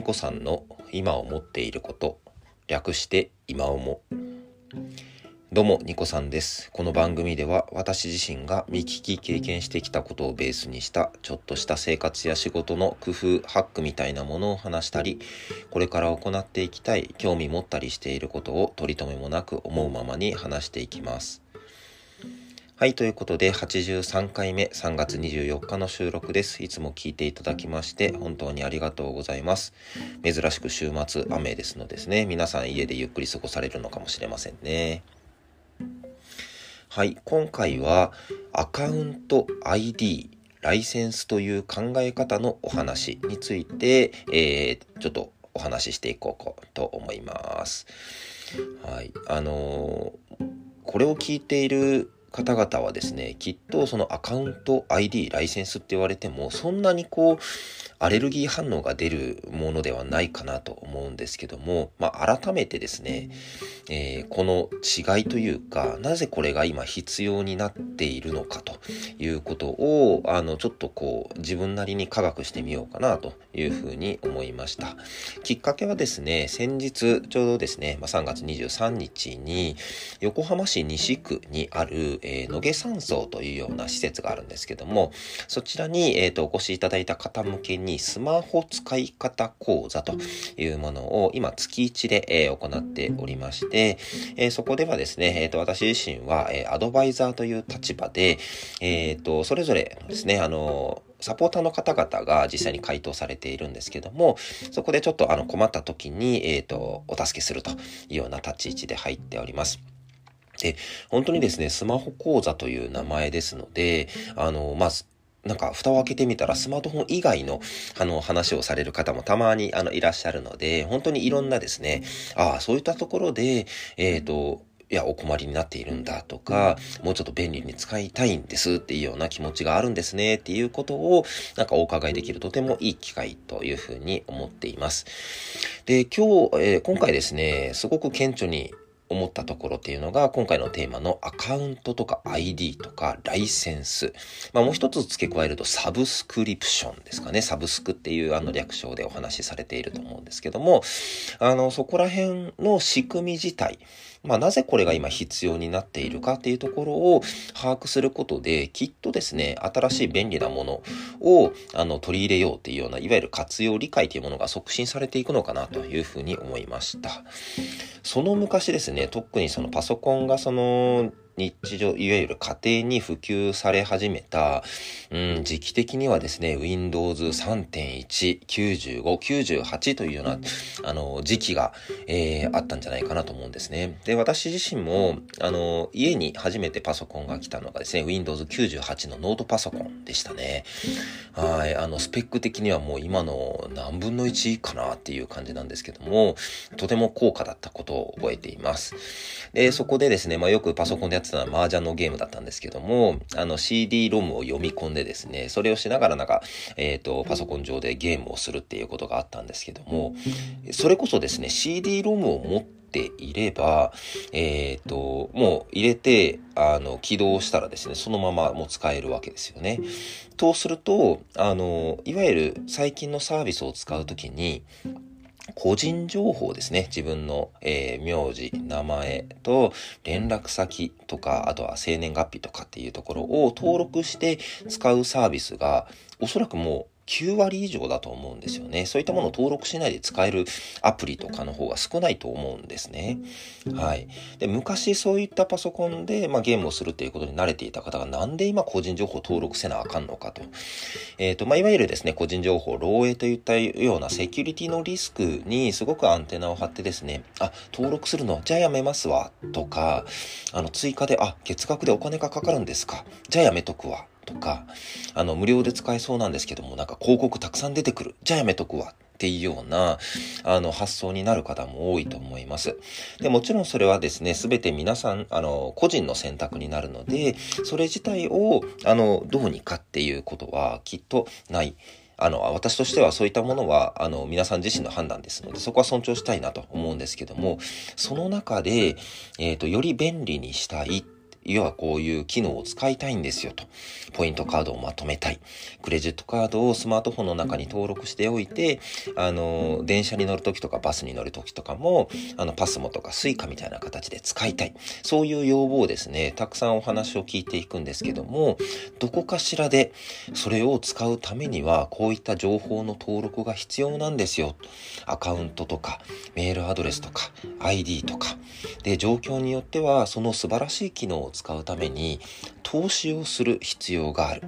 ニコさんの今思っていること略して今思どうもニコさんです。この番組では私自身が見聞き経験してきたことをベースにしたちょっとした生活や仕事の工夫ハックみたいなものを話したりこれから行っていきたい興味持ったりしていることを取り留めもなく思うままに話していきます。はい、ということで、83回目、3月24日の収録です。いつも聞いていただきまして、本当にありがとうございます。珍しく週末、雨ですのですね、皆さん家でゆっくり過ごされるのかもしれませんね。はい、今回は、アカウント ID、ライセンスという考え方のお話について、えー、ちょっとお話ししていこうと思います。はい、あのー、これを聞いている方々はですね、きっとそのアカウント ID、ライセンスって言われても、そんなにこう、アレルギー反応が出るものではないかなと思うんですけども、まあ、改めてですね、えー、この違いというか、なぜこれが今必要になっているのかということを、あの、ちょっとこう、自分なりに科学してみようかなというふうに思いました。きっかけはですね、先日、ちょうどですね、まあ、3月23日に、横浜市西区にある、えー、野毛山荘というような施設があるんですけども、そちらに、え、ー、と、お越しいただいた方向けにスマホ使い方講座というものを今月1で、えー、行っておりまして、えー、そこではですね、え、ー、と、私自身は、えー、アドバイザーという立場で、えっ、と、それぞれですね、あの、サポーターの方々が実際に回答されているんですけども、そこでちょっとあの困った時に、えっ、と、お助けするというような立ち位置で入っております。で、本当にですね、スマホ講座という名前ですので、あの、まず、なんか、蓋を開けてみたら、スマートフォン以外の、あの、話をされる方もたまに、あの、いらっしゃるので、本当にいろんなですね、ああ、そういったところで、えっ、ー、と、いや、お困りになっているんだとか、もうちょっと便利に使いたいんですっていうような気持ちがあるんですねっていうことを、なんかお伺いできるとてもいい機会というふうに思っています。で、今日、えー、今回ですね、すごく顕著に思ったところっていうのが、今回のテーマのアカウントとか ID とかライセンス。まあもう一つ付け加えるとサブスクリプションですかね。サブスクっていうあの略称でお話しされていると思うんですけども、あの、そこら辺の仕組み自体、まあ、なぜこれが今必要になっているかっていうところを把握することで、きっとですね、新しい便利なものをあの取り入れようっていうような、いわゆる活用理解というものが促進されていくのかなというふうに思いました。その昔ですね、特にそのパソコンがその日常、いわゆる家庭に普及され始めた、うん、時期的にはですね、Windows 3.1、95、98というような、あの、時期が、えー、あったんじゃないかなと思うんですね。で、私自身も、あの、家に初めてパソコンが来たのがですね、Windows 98のノートパソコンでしたね。はい、あの、スペック的にはもう今の何分の1かなっていう感じなんですけども、とても高価だったことを覚えています。で、そこでですね、まあよくパソコンでやってたのは麻雀のゲームだったんですけども、あの CD ロムを読み込んでですね、それをしながらなんか、えっ、ー、と、パソコン上でゲームをするっていうことがあったんですけども、それこそですね、CD ロムを持っていれば、えっ、ー、と、もう入れて、あの、起動したらですね、そのままもう使えるわけですよね。とすると、あの、いわゆる最近のサービスを使うときに、個人情報ですね。自分の、えー、名字、名前と連絡先とか、あとは生年月日とかっていうところを登録して使うサービスが、おそらくもう9割以上だと思うんですよね。そういったものを登録しないで使えるアプリとかの方が少ないと思うんですね。はい。で、昔そういったパソコンで、まあ、ゲームをするっていうことに慣れていた方がなんで今個人情報を登録せなあかんのかと。えっ、ー、と、まあ、いわゆるですね、個人情報漏洩といったようなセキュリティのリスクにすごくアンテナを張ってですね、あ、登録するの、じゃあやめますわ、とか、あの、追加で、あ、月額でお金がかかるんですか、じゃあやめとくわ、とか、あの、無料で使えそうなんですけども、なんか広告たくさん出てくる。じゃあやめとくわ。っていうような、あの、発想になる方も多いと思います。で、もちろんそれはですね、すべて皆さん、あの、個人の選択になるので、それ自体を、あの、どうにかっていうことはきっとない。あの、私としてはそういったものは、あの、皆さん自身の判断ですので、そこは尊重したいなと思うんですけども、その中で、えっ、ー、と、より便利にしたい要はこういう機能を使いたいんですよと。ポイントカードをまとめたい。クレジットカードをスマートフォンの中に登録しておいて、あの、電車に乗るときとかバスに乗るときとかも、あの、パスモとかスイカみたいな形で使いたい。そういう要望をですね、たくさんお話を聞いていくんですけども、どこかしらでそれを使うためには、こういった情報の登録が必要なんですよ。アカウントとか、メールアドレスとか、ID とか。で、状況によっては、その素晴らしい機能を使うために、投資をする必要がある。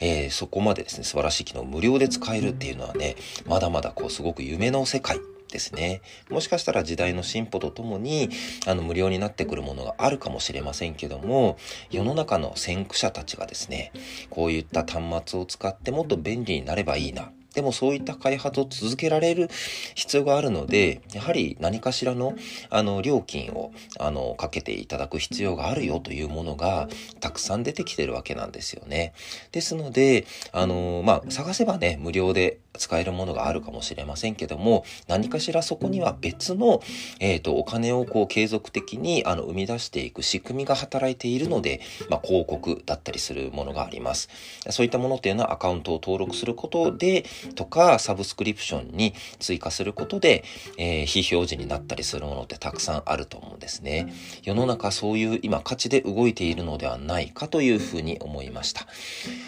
えー、そこまでですね、素晴らしい機能を無料で使えるっていうのはね、まだまだこう、すごく夢の世界ですね。もしかしたら時代の進歩とともに、あの、無料になってくるものがあるかもしれませんけども、世の中の先駆者たちがですね、こういった端末を使ってもっと便利になればいいな。でもそういった開発を続けられる必要があるので、やはり何かしらの、あの、料金を、あの、かけていただく必要があるよというものが、たくさん出てきてるわけなんですよね。ですので、あの、まあ、探せばね、無料で使えるものがあるかもしれませんけども、何かしらそこには別の、えっ、ー、と、お金をこう継続的にあの生み出していく仕組みが働いているので、まあ、広告だったりするものがあります。そういったものっていうのはアカウントを登録することで、とか、サブスクリプションに追加することで、えー、非表示になったりするものってたくさんあると思うんですね。世の中そういう今価値で動いているのではないかというふうに思いました。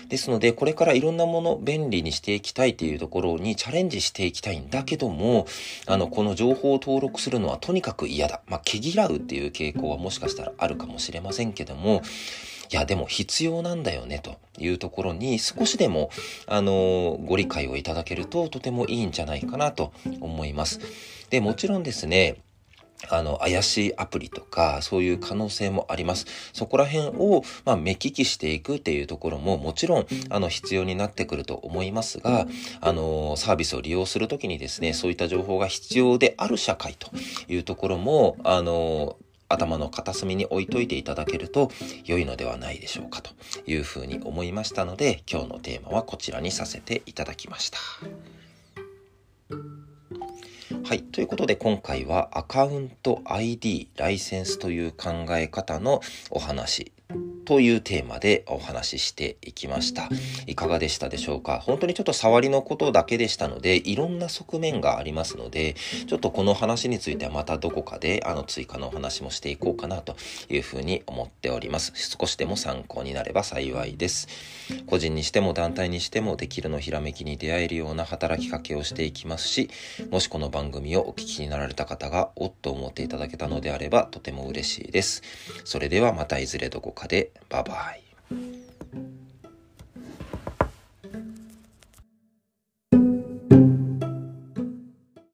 ですので、これからいろんなもの便利にしていきたいというところころにチャレンジしていきたいんだけども、あの、この情報を登録するのはとにかく嫌だ。まあ、毛嫌うっていう傾向はもしかしたらあるかもしれませんけども、いや、でも必要なんだよね、というところに少しでも、あの、ご理解をいただけるととてもいいんじゃないかなと思います。で、もちろんですね、あの、怪しいアプリとか、そういう可能性もあります。そこら辺を、まあ、目利きしていくっていうところも、もちろん、あの、必要になってくると思いますが、あの、サービスを利用するときにですね、そういった情報が必要である社会というところも、あの、頭の片隅に置いといていただけると良いのではないでしょうかというふうに思いましたので、今日のテーマはこちらにさせていただきました。はい。ということで今回はアカウント ID ライセンスという考え方のお話というテーマでお話ししていきました。いかがでしたでしょうか？本当にちょっと触りのことだけでしたので、いろんな側面がありますので、ちょっとこの話についてはまたどこかであの追加のお話もしていこうかなというふうに思っております。少しでも参考になれば幸いです。個人にしても団体にしてもできるのひらめきに出会えるような働きかけをしていきますし、もしこの番組をお聞きになられた方がおっと思っていただけたのであればとても嬉しいです。それではまたいずれどこかでバイバイ。